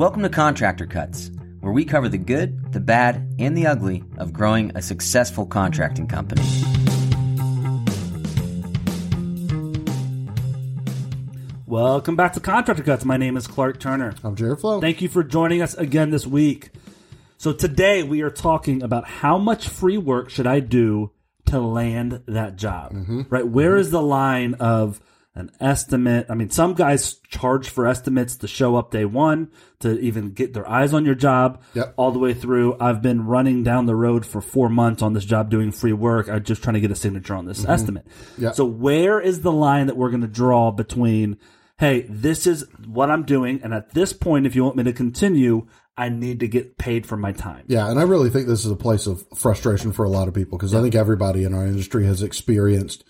Welcome to Contractor Cuts, where we cover the good, the bad, and the ugly of growing a successful contracting company. Welcome back to Contractor Cuts. My name is Clark Turner. I'm Jared Flo. Thank you for joining us again this week. So today we are talking about how much free work should I do to land that job? Mm-hmm. Right? Where mm-hmm. is the line of an estimate? I mean, some guys charge for estimates to show up day one to even get their eyes on your job Yep. all the way through. I've been running down the road for four months on this job doing free work. I'm just trying to get a signature on this mm-hmm. estimate. Yep. So where is the line that we're going to draw between, hey, this is what I'm doing, and at this point, if you want me to continue, I need to get paid for my time. Yeah, and I really think this is a place of frustration for a lot of people because I think everybody in our industry has experienced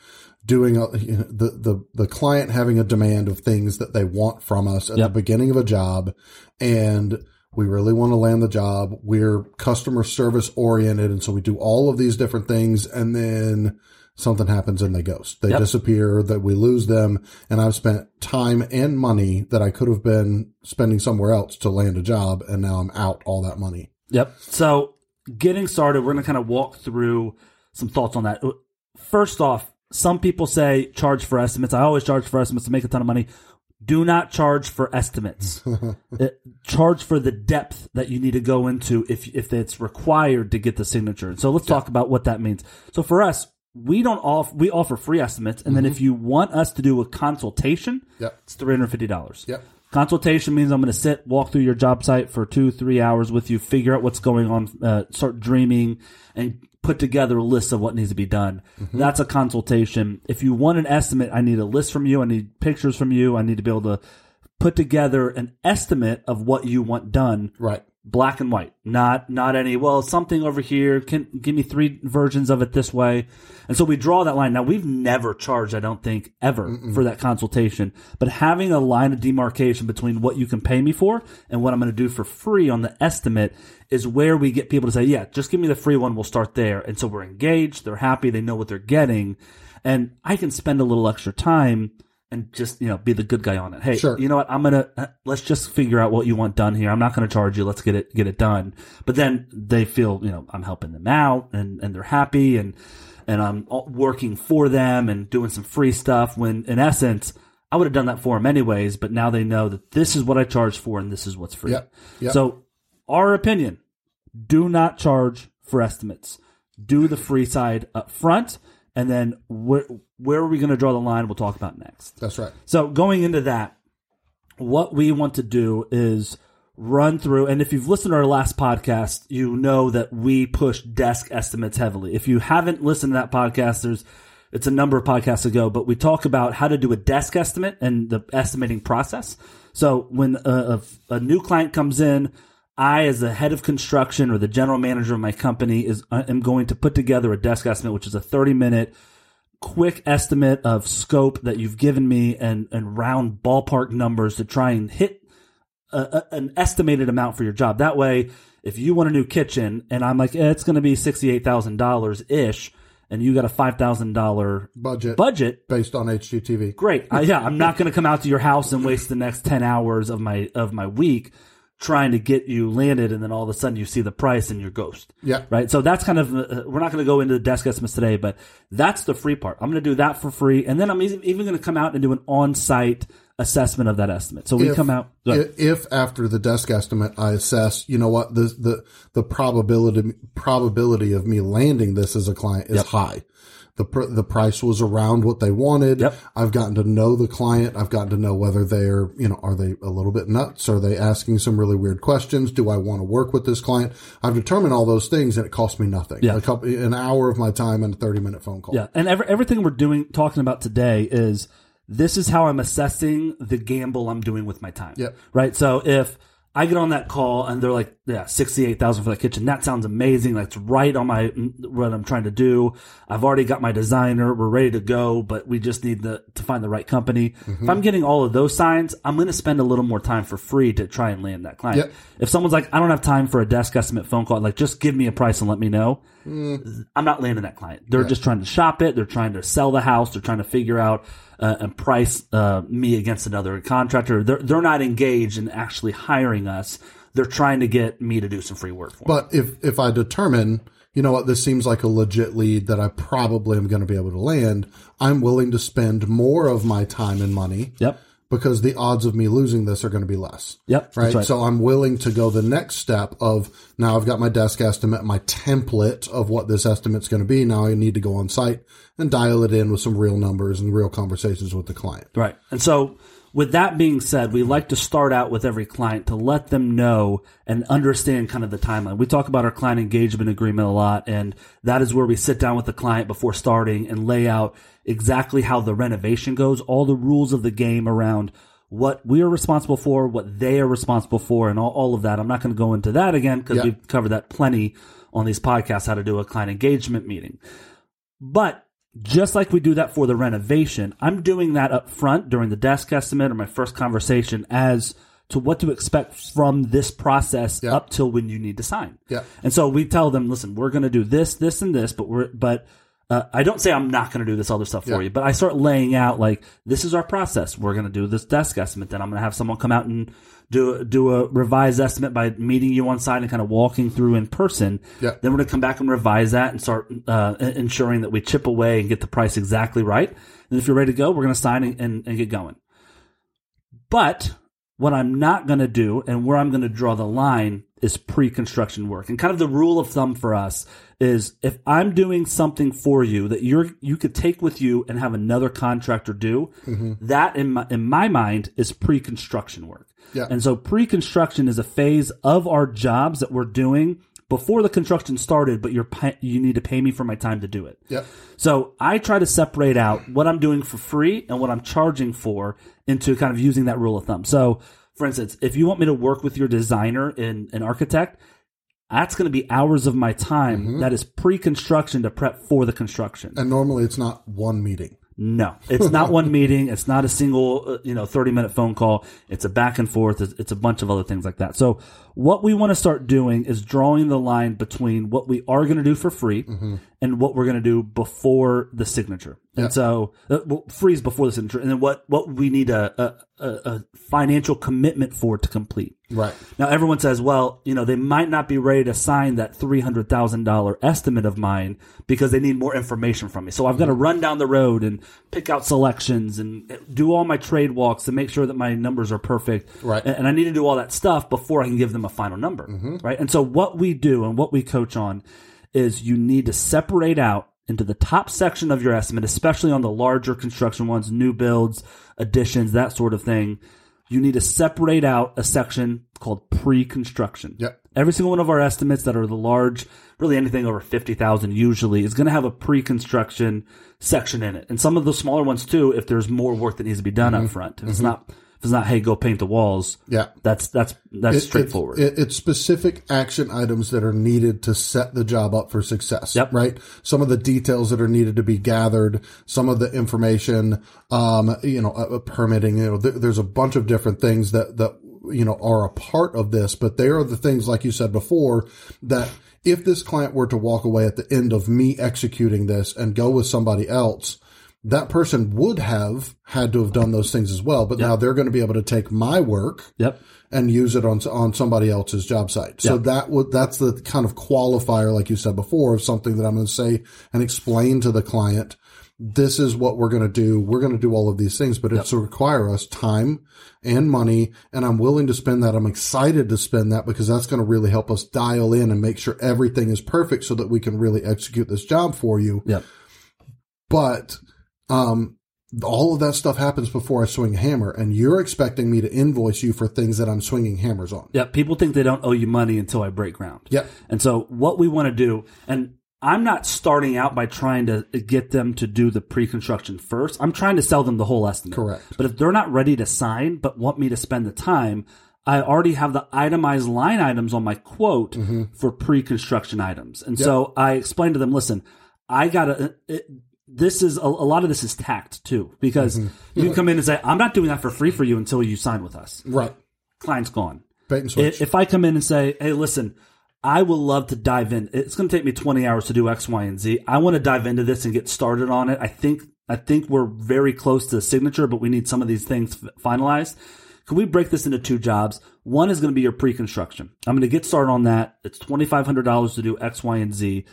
doing a, you know, the the the client having a demand of things that they want from us at Yep. the beginning of a job, and we really want to land the job. We're customer service oriented, and so we do all of these different things, and then something happens and they ghost. They Yep. disappear. That we lose them, and I've spent time and money that I could have been spending somewhere else to land a job, and now I'm out all that money. Yep. So getting started, we're going to kind of walk through some thoughts on that. First off, some people say charge for estimates. I always charge for estimates to make a ton of money. Do not charge for estimates. Uh, charge for the depth that you need to go into if if it's required to get the signature. So let's talk about what that means. So for us, we don't offer we offer free estimates, and then if you want us to do a consultation, Yep. it's three hundred fifty dollars. Yep. Consultation means I'm going to sit, walk through your job site for two, three hours with you, figure out what's going on, uh, start dreaming, and put together a list of what needs to be done. Mm-hmm. That's a consultation. If you want an estimate, I need a list from you. I need pictures from you. I need to be able to put together an estimate of what you want done Right. Black and white not not any well something over here can give me three versions of it this way. And so we draw that line. Now we've never charged i don't think ever for that consultation but having a line of demarcation between what you can pay me for and what i'm going to do for free on the estimate is where we get people to say yeah just give me the free one we'll start there. And so we're engaged they're happy they know what they're getting and i can spend a little extra time and just you know be the good guy on it. Hey, Sure. you know what? I'm gonna uh, let's just figure out what you want done here. I'm not gonna charge you. Let's get it get it done. But then they feel you know I'm helping them out and and they're happy and and I'm working for them and doing some free stuff. When in essence. I would have done that for them anyways, but now they know that this is what I charge for and this is what's free. Yep. Yep. So, our opinion: do not charge for estimates. Do the free side up front, and then where where are we going to draw the line? We'll talk about next. That's right. So going into that, what we want to do is run through, and if you've listened to our last podcast, you know that we push desk estimates heavily. If you haven't listened to that podcast, there's it's a number of podcasts ago, but we talk about how to do a desk estimate and the estimating process. So when a, a, a new client comes in, I, as the head of construction or the general manager of my company, is am going to put together a desk estimate, which is a 30 minute quick estimate of scope that you've given me and, and round ballpark numbers to try and hit a, a, an estimated amount for your job. That way, if you want a new kitchen and I'm like, eh, it's going to be $68,000 ish, and you got a $5,000 Budget budget, based on HGTV. great. I, yeah, I'm not going to come out to your house and waste the next 10 hours of my, of my week trying to get you landed. And then all of a sudden you see the price and you're ghost Yeah. right? So that's kind of uh, we're not going to go into the desk estimates today, but that's the free part. I'm going to do that for free, and then I'm even, going to come out and do an on-site assessment of that estimate. So we If- come out. If, if after the desk estimate I assess, you know what, the the the probability probability of me landing this as a client is high. The pr- the price was around what they wanted. Yep. I've gotten to know the client. I've gotten to know whether they're, you know, are they a little bit nuts? Are they asking some really weird questions? Do I want to work with this client? I've determined all those things and it cost me nothing. Yeah. A couple, an hour of my time and a 30 minute phone call. Yeah, and every, everything we're doing talking about today is this is how I'm assessing the gamble I'm doing with my time. Yep. Right. So if I get on that call and they're like, yeah, sixty-eight thousand for that kitchen. That sounds amazing. That's right on my what I'm trying to do. I've already got my designer. We're ready to go, but we just need the, to find the right company. If I'm getting all of those signs, I'm going to spend a little more time for free to try and land that client. Yep. If someone's like, I don't have time for a desk estimate phone call, like just give me a price and let me know. I'm not landing that client. They're just trying to shop it. They're trying to sell the house. They're trying to figure out uh, and price uh, me against another contractor. They're they're not engaged in actually hiring us. They're trying to get me to do some free work for them. But if if I determine, you know what, this seems like a legit lead that I probably am going to be able to land, I'm willing to spend more of my time and money Yep. because the odds of me losing this are going to be less. Yep. Right? right. So I'm willing to go the next step of now I've got my desk estimate, my template of what this estimate's going to be. Now I need to go on site and dial it in with some real numbers and real conversations with the client. Right. And so, with that being said, we like to start out with every client to let them know and understand kind of the timeline. We talk about our client engagement agreement a lot, and that is where we sit down with the client before starting and lay out exactly how the renovation goes, all the rules of the game around what we are responsible for, what they are responsible for, and all, all of that. I'm not going to go into that again because Yeah. we've covered that plenty on these podcasts, how to do a client engagement meeting. But just like we do that for the renovation, I'm doing that up front during the desk estimate or my first conversation as to what to expect from this process Yeah. up till when you need to sign. Yeah. And so we tell them, listen, we're going to do this, this, and this, but we're, but uh, I don't say I'm not going to do this other stuff for you, but I start laying out like this is our process. We're going to do this desk estimate. Then I'm going to have someone come out and do do a revised estimate by meeting you on site and kind of walking through in person. Yeah. Then we're going to come back and revise that and start uh, ensuring that we chip away and get the price exactly right. And if you're ready to go, we're going to sign and, and, and get going. But what I'm not going to do and where I'm going to draw the line is pre-construction work. And kind of the rule of thumb for us is if I'm doing something for you that you're you could take with you and have another contractor do, that in my, in my mind is pre-construction work. Yeah. And so pre-construction is a phase of our jobs that we're doing before the construction started, but you're pay, you need to pay me for my time to do it. Yep. So I try to separate out what I'm doing for free and what I'm charging for into kind of using that rule of thumb. So, for instance, if you want me to work with your designer and an architect, that's going to be hours of my time mm-hmm. that is pre-construction to prep for the construction. And normally it's not one meeting. No, it's not one meeting. It's not a single, uh, you know, 30 minute phone call. It's a back and forth. It's, it's a bunch of other things like that. So what we want to start doing is drawing the line between what we are going to do for free and what we're going to do before the signature. And so uh, well, free is before signature and then what, what we need a, a, a, financial commitment for to complete. Right. Now everyone says, well, you know, they might not be ready to sign that three hundred thousand dollar estimate of mine because they need more information from me. So I've got to mm-hmm. run down the road and pick out selections and uh, do all my trade walks to make sure that my numbers are perfect. Right. And, and I need to do all that stuff before I can give them a final number. Mm-hmm. Right. And so what we do and what we coach on is you need to separate out into the top section of your estimate, especially on the larger construction ones, new builds, additions, that sort of thing you need to separate out a section called pre-construction. Yep. Every single one of our estimates that are the large, really anything over 50,000 usually is going to have a pre-construction section in it. And some of the smaller ones too, if there's more work that needs to be done mm-hmm. up front. If it's mm-hmm. not, if it's not, hey, go paint the walls. Yeah. That's, that's, that's It- straightforward. It's, it- it's specific action items that are needed to set the job up for success. Yep. Right. Some of the details that are needed to be gathered, some of the information, um, you know, uh, uh, permitting, you know, th- there's a bunch of different things that, that, you know, are a part of this, but they are the things, like you said before, that if this client were to walk away at the end of me executing this and go with somebody else, that person would have had to have done those things as well. But now they're going to be able to take my work yep. and use it on on somebody else's job site. So that would that's the kind of qualifier, like you said before, of something that I'm going to say and explain to the client. This is what we're going to do. We're going to do all of these things, but it's to require us time and money. And I'm willing to spend that. I'm excited to spend that because that's going to really help us dial in and make sure everything is perfect so that we can really execute this job for you. Yep. But, um, all of that stuff happens before I swing a hammer and you're expecting me to invoice you for things that I'm swinging hammers on. Yeah, People think they don't owe you money until I break ground. Yeah. And so what we want to do, and I'm not starting out by trying to get them to do the pre-construction first. I'm trying to sell them the whole estimate. Correct. But if they're not ready to sign, but want me to spend the time, I already have the itemized line items on my quote for pre-construction items. And so I explained to them, listen, I gotta, it, this is a, a lot of this is tact too, because mm-hmm. you can come in and say, I'm not doing that for free for you until you sign with us. Right. Client's gone. Bait and switch. If, I come in and say, "Hey, listen, I will love to dive in. It's going to take me 20 hours to do X, Y, and Z. I want to dive into this and get started on it. I think I think we're very close to the signature, but we need some of these things finalized. Can we break this into two jobs? One is going to be your pre-construction. I'm going to get started on that. It's $2,500 to do X, Y, and Z.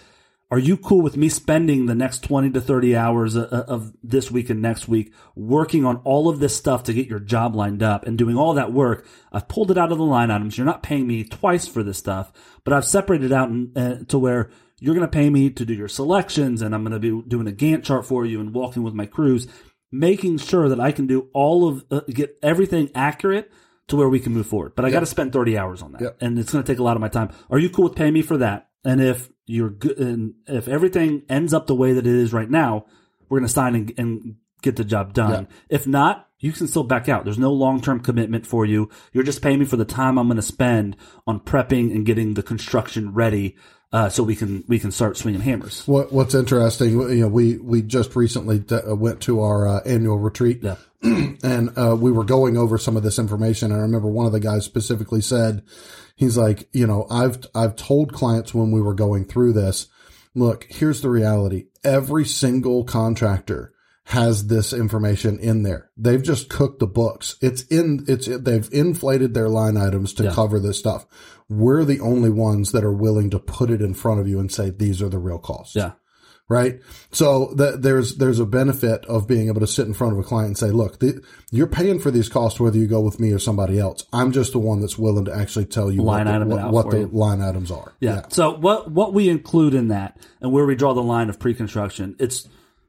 Are you cool with me spending the next 20 to 30 hours of this week and next week working on all of this stuff to get your job lined up and doing all that work? I've pulled it out of the line items. You're not paying me twice for this stuff, but I've separated out uh, to where you're going to pay me to do your selections and I'm going to be doing a Gantt chart for you and walking with my crews, making sure that I can do all of, uh, get everything accurate to where we can move forward. But I yep. got to spend 30 hours on that yep. and it's going to take a lot of my time. Are you cool with paying me for that? And if you're good, and if everything ends up the way that it is right now, we're going to sign and, and, get the job done. Yep. If not, you can still back out. There's no long term commitment for you. You're just paying me for the time I'm going to spend on prepping and getting the construction ready uh, so we can we can start swinging hammers. What What's interesting, you know, we we just recently d- uh, went to our uh, annual retreat, yeah. and uh, we were going over some of this information. And I remember one of the guys specifically said, he's like, you know, I've I've told clients when we were going through this, look, here's the reality: every single contractor has this information in there. They've just cooked the books. It's in, it's, they've inflated their line items to yeah. cover this stuff. We're the only ones that are willing to put it in front of you and say, these are the real costs. Yeah. Right. So that there's, there's a benefit of being able to sit in front of a client and say, look, the, you're paying for these costs, whether you go with me or somebody else. I'm just the one that's willing to actually tell you line what the, what, what the line items are. Yeah. yeah. So what, what we include in that and where we draw the line of pre-construction, it's,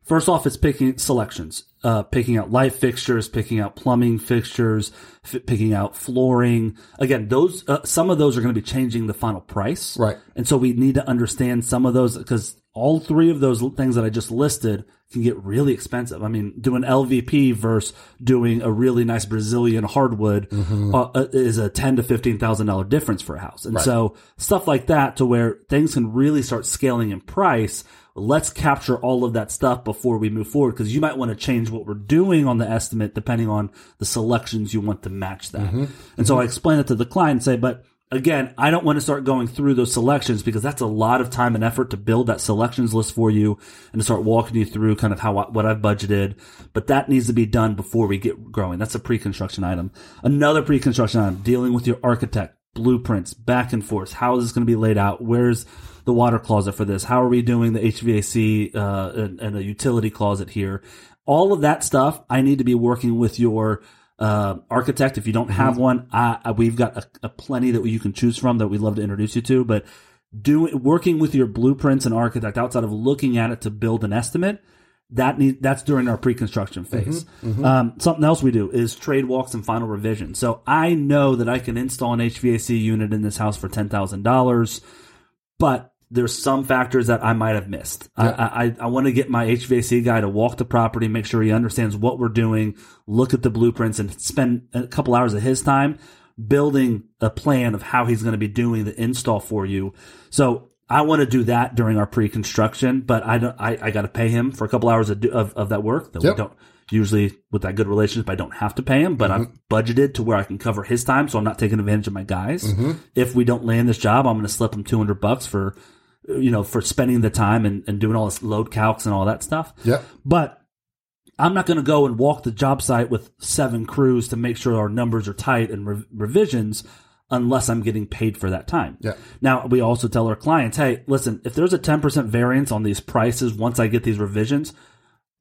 First off, it's picking selections, uh, picking out light fixtures, picking out plumbing fixtures, f- picking out flooring. Again, those uh, some of those are going to be changing the final price, right? And so we need to understand some of those because all three of those things that I just listed can get really expensive. I mean, doing LVP versus doing a really nice Brazilian hardwood mm-hmm. uh, uh is a ten to fifteen thousand dollar difference for a house, and right. so stuff like that to where things can really start scaling in price let's capture all of that stuff before we move forward because you might want to change what we're doing on the estimate depending on the selections you want to match that. Mm-hmm. And mm-hmm. so I explain it to the client and say, but again, I don't want to start going through those selections because that's a lot of time and effort to build that selections list for you and to start walking you through kind of how what I've budgeted. But that needs to be done before we get growing. That's a pre-construction item. Another pre-construction item, dealing with your architect, blueprints, back and forth. How is this going to be laid out? Where's the water closet for this? How are we doing the HVAC uh, and, and a utility closet here? All of that stuff, I need to be working with your uh, architect. If you don't have mm-hmm. one, I, I, we've got a, a, plenty that you can choose from that we'd love to introduce you to. But doing working with your blueprints and architect outside of looking at it to build an estimate, that need that's during our pre-construction phase. Mm-hmm, mm-hmm. Um, something else we do is trade walks and final revision. So I know that I can install an HVAC unit in this house for ten thousand dollars, but there's some factors that I might have missed. Yeah. I, I, I want to get my HVAC guy to walk the property, make sure he understands what we're doing, look at the blueprints, and spend a couple hours of his time building a plan of how he's going to be doing the install for you. So I want to do that during our pre-construction, but I don't. I, I got to pay him for a couple hours of, of, of that work that yep. we don't usually with that good relationship. I don't have to pay him, but mm-hmm. I've budgeted to where I can cover his time, so I'm not taking advantage of my guys. Mm-hmm. If we don't land this job, I'm going to slip him 200 bucks for you know, for spending the time and, and doing all this load calcs and all that stuff. Yeah. But I'm not going to go and walk the job site with seven crews to make sure our numbers are tight and re- revisions unless I'm getting paid for that time. Yeah. Now, we also tell our clients, hey, listen, if there's a 10% variance on these prices once I get these revisions,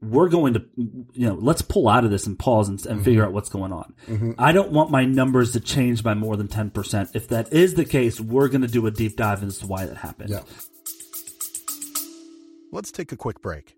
we're going to, you know, let's pull out of this and pause and, and mm-hmm. figure out what's going on. Mm-hmm. I don't want my numbers to change by more than 10%. If that is the case, we're going to do a deep dive into why that happened. Yeah. Let's take a quick break.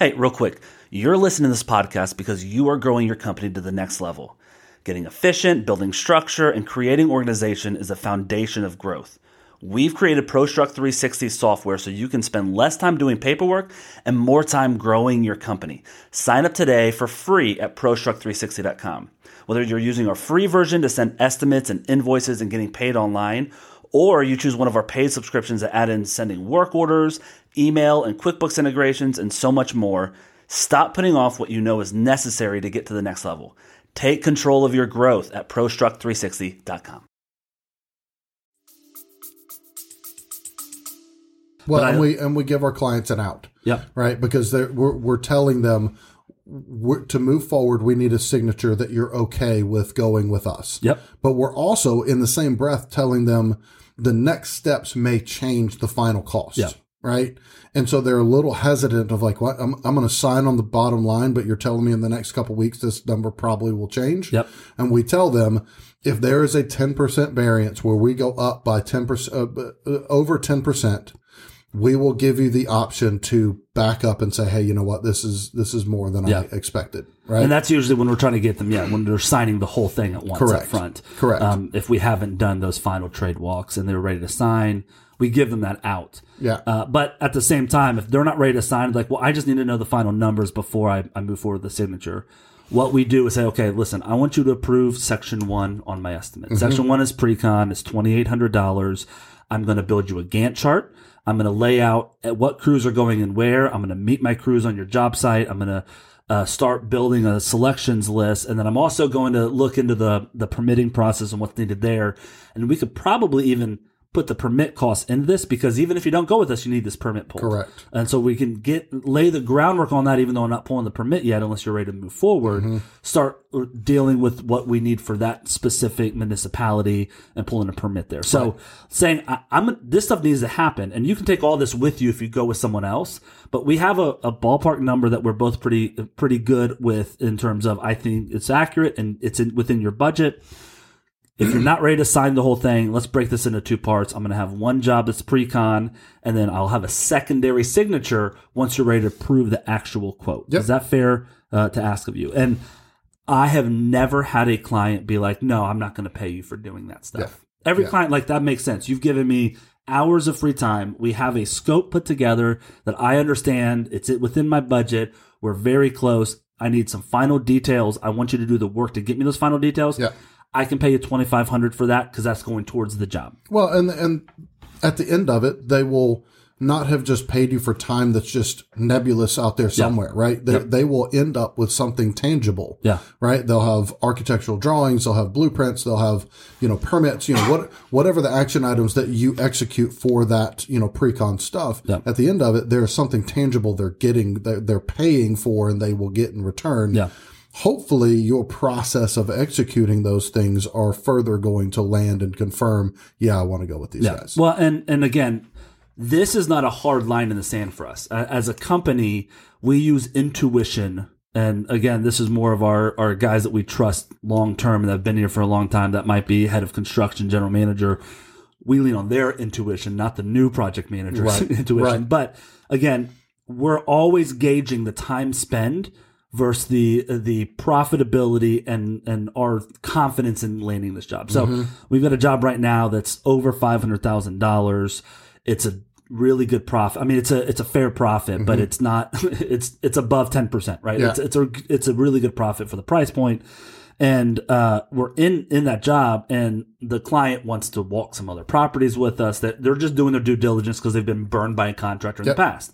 Hey, real quick. You're listening to this podcast because you are growing your company to the next level. Getting efficient, building structure, and creating organization is a foundation of growth. We've created ProStruct 360 software so you can spend less time doing paperwork and more time growing your company. Sign up today for free at ProStruct360.com. Whether you're using our free version to send estimates and invoices and getting paid online, or you choose one of our paid subscriptions that add in sending work orders, email, and QuickBooks integrations, and so much more. Stop putting off what you know is necessary to get to the next level. Take control of your growth at ProStruct360.com. Well, I- and we and we give our clients an out, Yep. right? Because they're, we're we're telling them we're, to move forward, we need a signature that you're okay with going with us. Yep. But we're also in the same breath telling them the next steps may change the final cost. Yeah. Right. And so they're a little hesitant of like, what I'm, I'm going to sign on the bottom line, but you're telling me in the next couple weeks, this number probably will change. Yep. And we tell them if there is a 10% variance where we go up by 10%, uh, uh, over 10%, we will give you the option to back up and say, Hey, you know what? This is, this is more than Yeah. I expected. Right. And that's usually when we're trying to get them, yeah, when they're signing the whole thing at once Correct. up front. Correct. Um, if we haven't done those final trade walks and they're ready to sign, we give them that out. yeah. Uh, but at the same time, if they're not ready to sign, like, well, I just need to know the final numbers before I, I move forward with the signature. What we do is say, okay, listen, I want you to approve section one on my estimate. Section one is pre-con. It's $2,800. I'm going to build you a Gantt chart. I'm going to lay out at what crews are going and where. I'm going to meet my crews on your job site. I'm going to uh, start building a selections list, and then I'm also going to look into the the permitting process and what's needed there. And we could probably even put the permit costs into this because even if you don't go with us, you need this permit pulled. Correct. And so we can get lay the groundwork on that, even though I'm not pulling the permit yet, unless you're ready to move forward. Mm-hmm. Start dealing with what we need for that specific municipality and pulling a permit there. So saying I, I'm this stuff needs to happen, and you can take all this with you if you go with someone else. But we have a, a ballpark number that we're both pretty pretty good with in terms of I think it's accurate and it's in, within your budget. If you're not ready to sign the whole thing, let's break this into two parts. I'm going to have one job that's pre-con, and then I'll have a secondary signature once you're ready to prove the actual quote. Yep. Is that fair uh, to ask of you? And I have never had a client be like, "No, I'm not going to pay you for doing that stuff." Every Yeah. client like that makes sense. You've given me hours of free time. We have a scope put together that I understand. It's within my budget. We're very close. I need some final details. I want you to do the work to get me those final details. Yeah. I can pay you twenty five hundred for that because that's going towards the job. Well, and and at the end of it, they will not have just paid you for time that's just nebulous out there somewhere, right? They, they will end up with something tangible. Yeah. Right. They'll have architectural drawings. They'll have blueprints. They'll have, you know, permits, you know, what, whatever the action items that you execute for that, you know, pre-con stuff. Yeah. At the end of it, there's something tangible they're getting, they're, they're paying for and they will get in return. Yeah. Hopefully your process of executing those things are further going to land and confirm, yeah, I want to go with these Yeah. guys. Well, and and again, this is not a hard line in the sand for us. As a company, we use intuition. And again, this is more of our, our guys that we trust long term and that have been here for a long time. That might be head of construction, general manager. We lean on their intuition, not the new project manager's Right, intuition. right. But again, we're always gauging the time spent versus the the profitability and and our confidence in landing this job. So we've got a job right now that's over five hundred thousand dollars. It's a really good profit. I mean, it's a it's a fair profit, but it's not. It's it's above ten percent, right? Yeah. It's it's a it's a really good profit for the price point. And uh, we're in in that job, and the client wants to walk some other properties with us. That they're just doing their due diligence because they've been burned by a contractor in Yep. the past.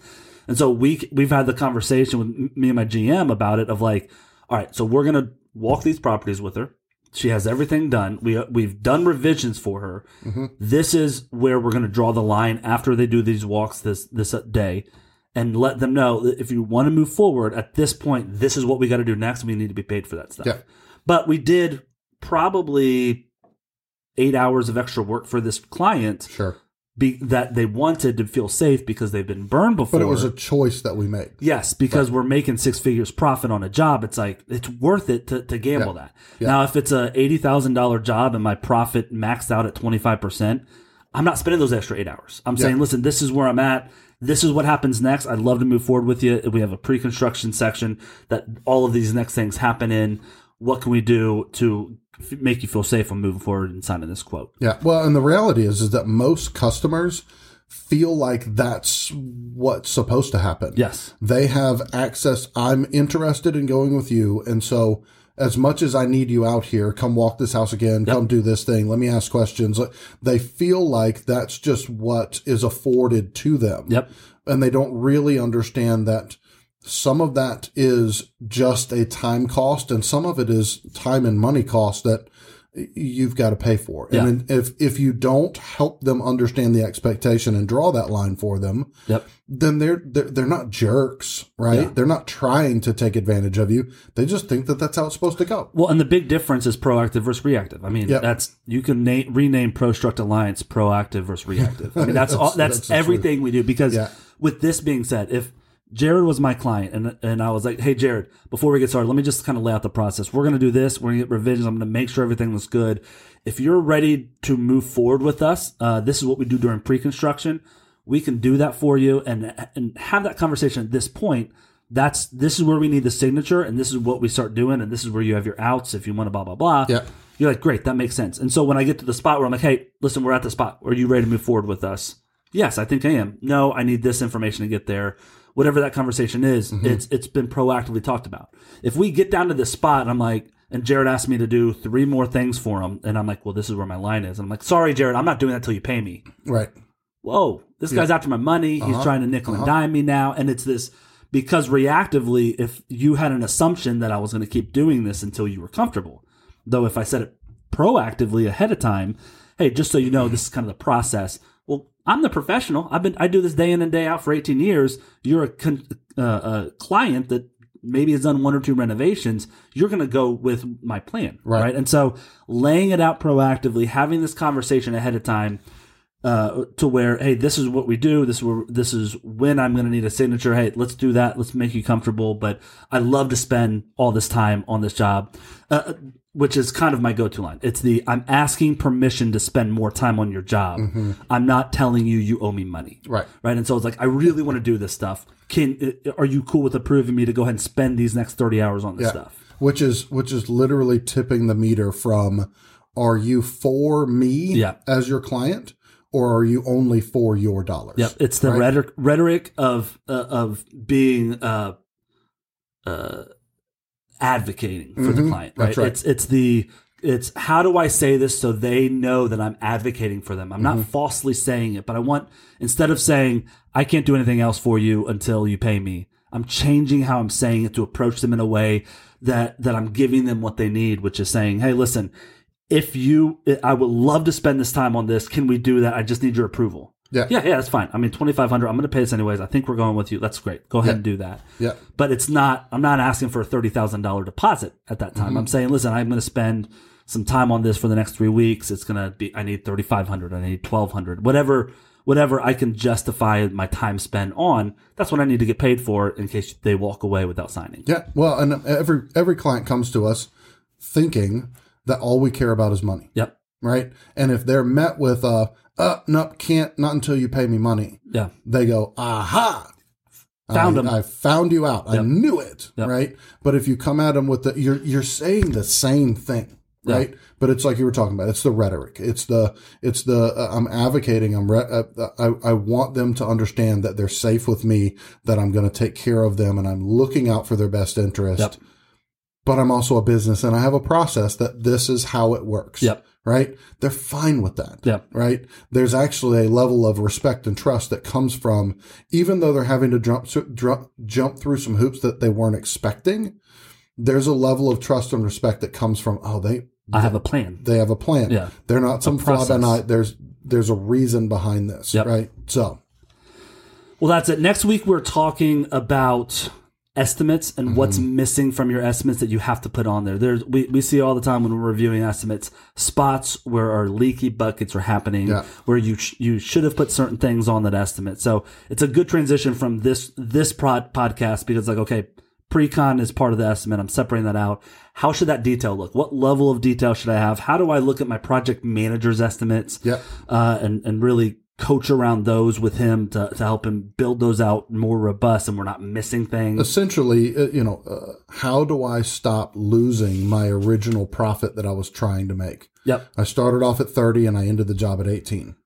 And so we we've had the conversation with me and my GM about it of like, all right, so we're gonna walk these properties with her. She has everything done. We uh, we've done revisions for her. Mm-hmm. This is where we're gonna draw the line after they do these walks this this uh, day, and let them know that if you want to move forward at this point, this is what we got to do next. We need to be paid for that stuff. Yeah. But we did probably eight hours of extra work for this client Sure. Be, that they wanted to feel safe because they've been burned before. But it was a choice that we made. Yes, because we're making six figures profit on a job. It's like it's worth it to, to gamble Yeah. that. Yeah. Now, if it's a eighty thousand dollar job and my profit maxed out at twenty five percent, I'm not spending those extra eight hours. I'm saying, listen, this is where I'm at. This is what happens next. I'd love to move forward with you. We have a pre construction section that all of these next things happen in. What can we do to f- make you feel safe on moving forward and signing this quote? Yeah. Well, and the reality is, is that most customers feel like that's what's supposed to happen. Yes. They have access. I'm interested in going with you. And so as much as I need you out here, come walk this house again, come do this thing. Let me ask questions. They feel like that's just what is afforded to them. Yep. And they don't really understand that some of that is just a time cost and some of it is time and money cost that you've got to pay for. Yeah. And if if you don't help them understand the expectation and draw that line for them, Yep. then they're they're, they're not jerks, right? Yeah. They're not trying to take advantage of you. They just think that that's how it's supposed to go. Well, and the big difference is proactive versus reactive. I mean, Yep. that's you can na- rename Prostruct Alliance proactive versus reactive. I mean, that's all, that's, that's everything we do. Because Yeah. with this being said, if Jared was my client and and I was like, hey Jared, before we get started, let me just kind of lay out the process. We're gonna do this. We're gonna get revisions. I'm gonna make sure everything looks good. If you're ready to move forward with us, uh, this is what we do during pre-construction. We can do that for you and and have that conversation at this point that's this is where we need the signature and this is what we start doing and this is where you have your outs if you want to blah blah blah Yeah. you're like great that makes sense and so when i get to the spot where i'm like hey listen we're at the spot are you ready to move forward with us yes i think i am no i need this information to get there whatever that conversation is it's it's been proactively talked about if we get down to this spot and i'm like and Jared asked me to do three more things for him, and I'm like, "Well, this is where my line is." And I'm like, "Sorry, Jared, I'm not doing that till you pay me." Right. whoa, this guy's after my money. Uh-huh. He's trying to nickel and dime me now. And it's this because reactively, if you had an assumption that I was going to keep doing this until you were comfortable, though, if I said it proactively ahead of time, hey, just so you know, this is kind of the process. I'm the professional. I've been I do this day in and day out for 18 years. You're a, con, uh, a client that maybe has done one or two renovations. You're going to go with my plan, Right. right? And so laying it out proactively, having this conversation ahead of time uh, to where, hey, this is what we do. This is where, this is when I'm going to need a signature. Hey, let's do that. Let's make you comfortable. But I love to spend all this time on this job, uh, which is kind of my go-to line. It's the I'm asking permission to spend more time on your job. I'm not telling you you owe me money. Right. Right. And so it's like I really want to do this stuff. Can uh, are you cool with approving me to go ahead and spend these next 30 hours on this Yeah. stuff? Which is which is literally tipping the meter from are you for me Yeah. as your client or are you only for your dollars? Yep, it's the Right. rhetoric rhetoric of uh, of being uh, uh, advocating for the client. Right? Mm-hmm. That's right. It's it's the it's how do I say this so they know that I'm advocating for them. I'm not Mm-hmm. falsely saying it, but I want instead of saying I can't do anything else for you until you pay me. I'm changing how I'm saying it to approach them in a way that that I'm giving them what they need, which is saying, "Hey, listen, if you I would love to spend this time on this. Can we do that? I just need your approval." Yeah. Yeah, yeah, that's fine. I mean, twenty five hundred. I'm going to pay this anyways. I think we're going with you. That's great. Go ahead and do that. Yeah. But it's not. I'm not asking for a thirty thousand dollar deposit at that time. Mm-hmm. I'm saying, listen, I'm going to spend some time on this for the next three weeks. It's going to be. I need thirty five hundred. I need twelve hundred. Whatever. Whatever I can justify my time spent on. That's what I need to get paid for in case they walk away without signing. Yeah. Well, and every every client comes to us thinking that all we care about is money, Yep. right? And if they're met with a uh no, can't not until you pay me money, Yeah. they go, "Aha." Found I. I found you out. I knew it, Yep. right? But if you come at them with the, you're you're saying the same thing, right? But it's like you were talking about. It's the rhetoric. It's the it's the uh, I'm advocating. I'm re- uh, I I want them to understand that they're safe with me. That I'm going to take care of them, and I'm looking out for their best interest. But I'm also a business, and I have a process that this is how it works. Yep. Right? They're fine with that Yep. right? There's actually a level of respect and trust that comes from, even though they're having to jump jump, jump through some hoops that they weren't expecting. There's a level of trust and respect that comes from, oh, they I have a plan. they have a plan. Yeah. they're not some fly and I. There's there's a reason behind this, Yep. right? So Well, that's it. Next week, we're talking about estimates and what's Mm-hmm. missing from your estimates that you have to put on there. There's we, we see all the time when we're reviewing estimates spots where our leaky buckets are happening, Yeah. where you sh- you should have put certain things on that estimate. So it's a good transition from this this prod podcast because like okay, pre-con is part of the estimate. I'm separating that out. How should that detail look? What level of detail should I have? How do I look at my project manager's estimates? Yep. uh, and and really coach around those with him to, to help him build those out more robust and we're not missing things. essentially, uh, you know, uh, how do I stop losing my original profit that I was trying to make? Yep. I started off at 30 and I ended the job at 18.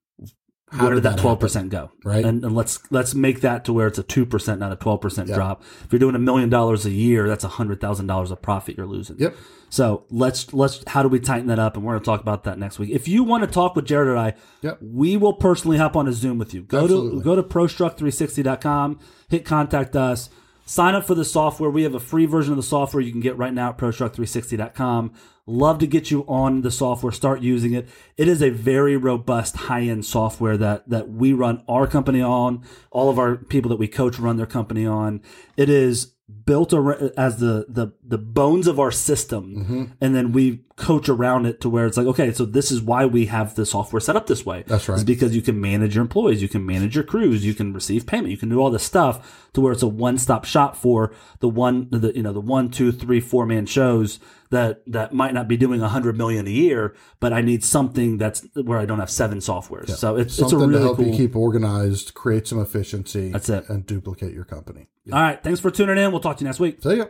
How Where did that twelve percent go? Right. And, and let's let's make that to where it's a two percent, not a twelve percent drop. If you're doing a million dollars a year, that's a hundred thousand dollars of profit you're losing. Yep. So let's let's how do we tighten that up? And we're going to talk about that next week. If you want to talk with Jared and I, Yep. we will personally hop on a Zoom with you. Go Absolutely. to go to prostruct360.com, hit contact us, Sign up for the software. We have a free version of the software you can get right now at ProStruct360.com. Love to get you on the software. Start using it. It is a very robust, high end software that that we run our company on. All of our people that we coach run their company on. It is built ar- as the the the bones of our system, Mm-hmm. and then we coach around it to where it's like, okay, so this is why we have the software set up this way. That's right. It's because you can manage your employees, you can manage your crews, you can receive payment, you can do all this stuff to where it's a one stop shop for the one the you know the one two three four man shows that that might not be doing a hundred million a year, but I need something that's where I don't have seven softwares. So it's it's a Something really to help cool. you keep organized, create some efficiency. That's it. And duplicate your company. all right, thanks for tuning in. We'll talk to you next week. See ya.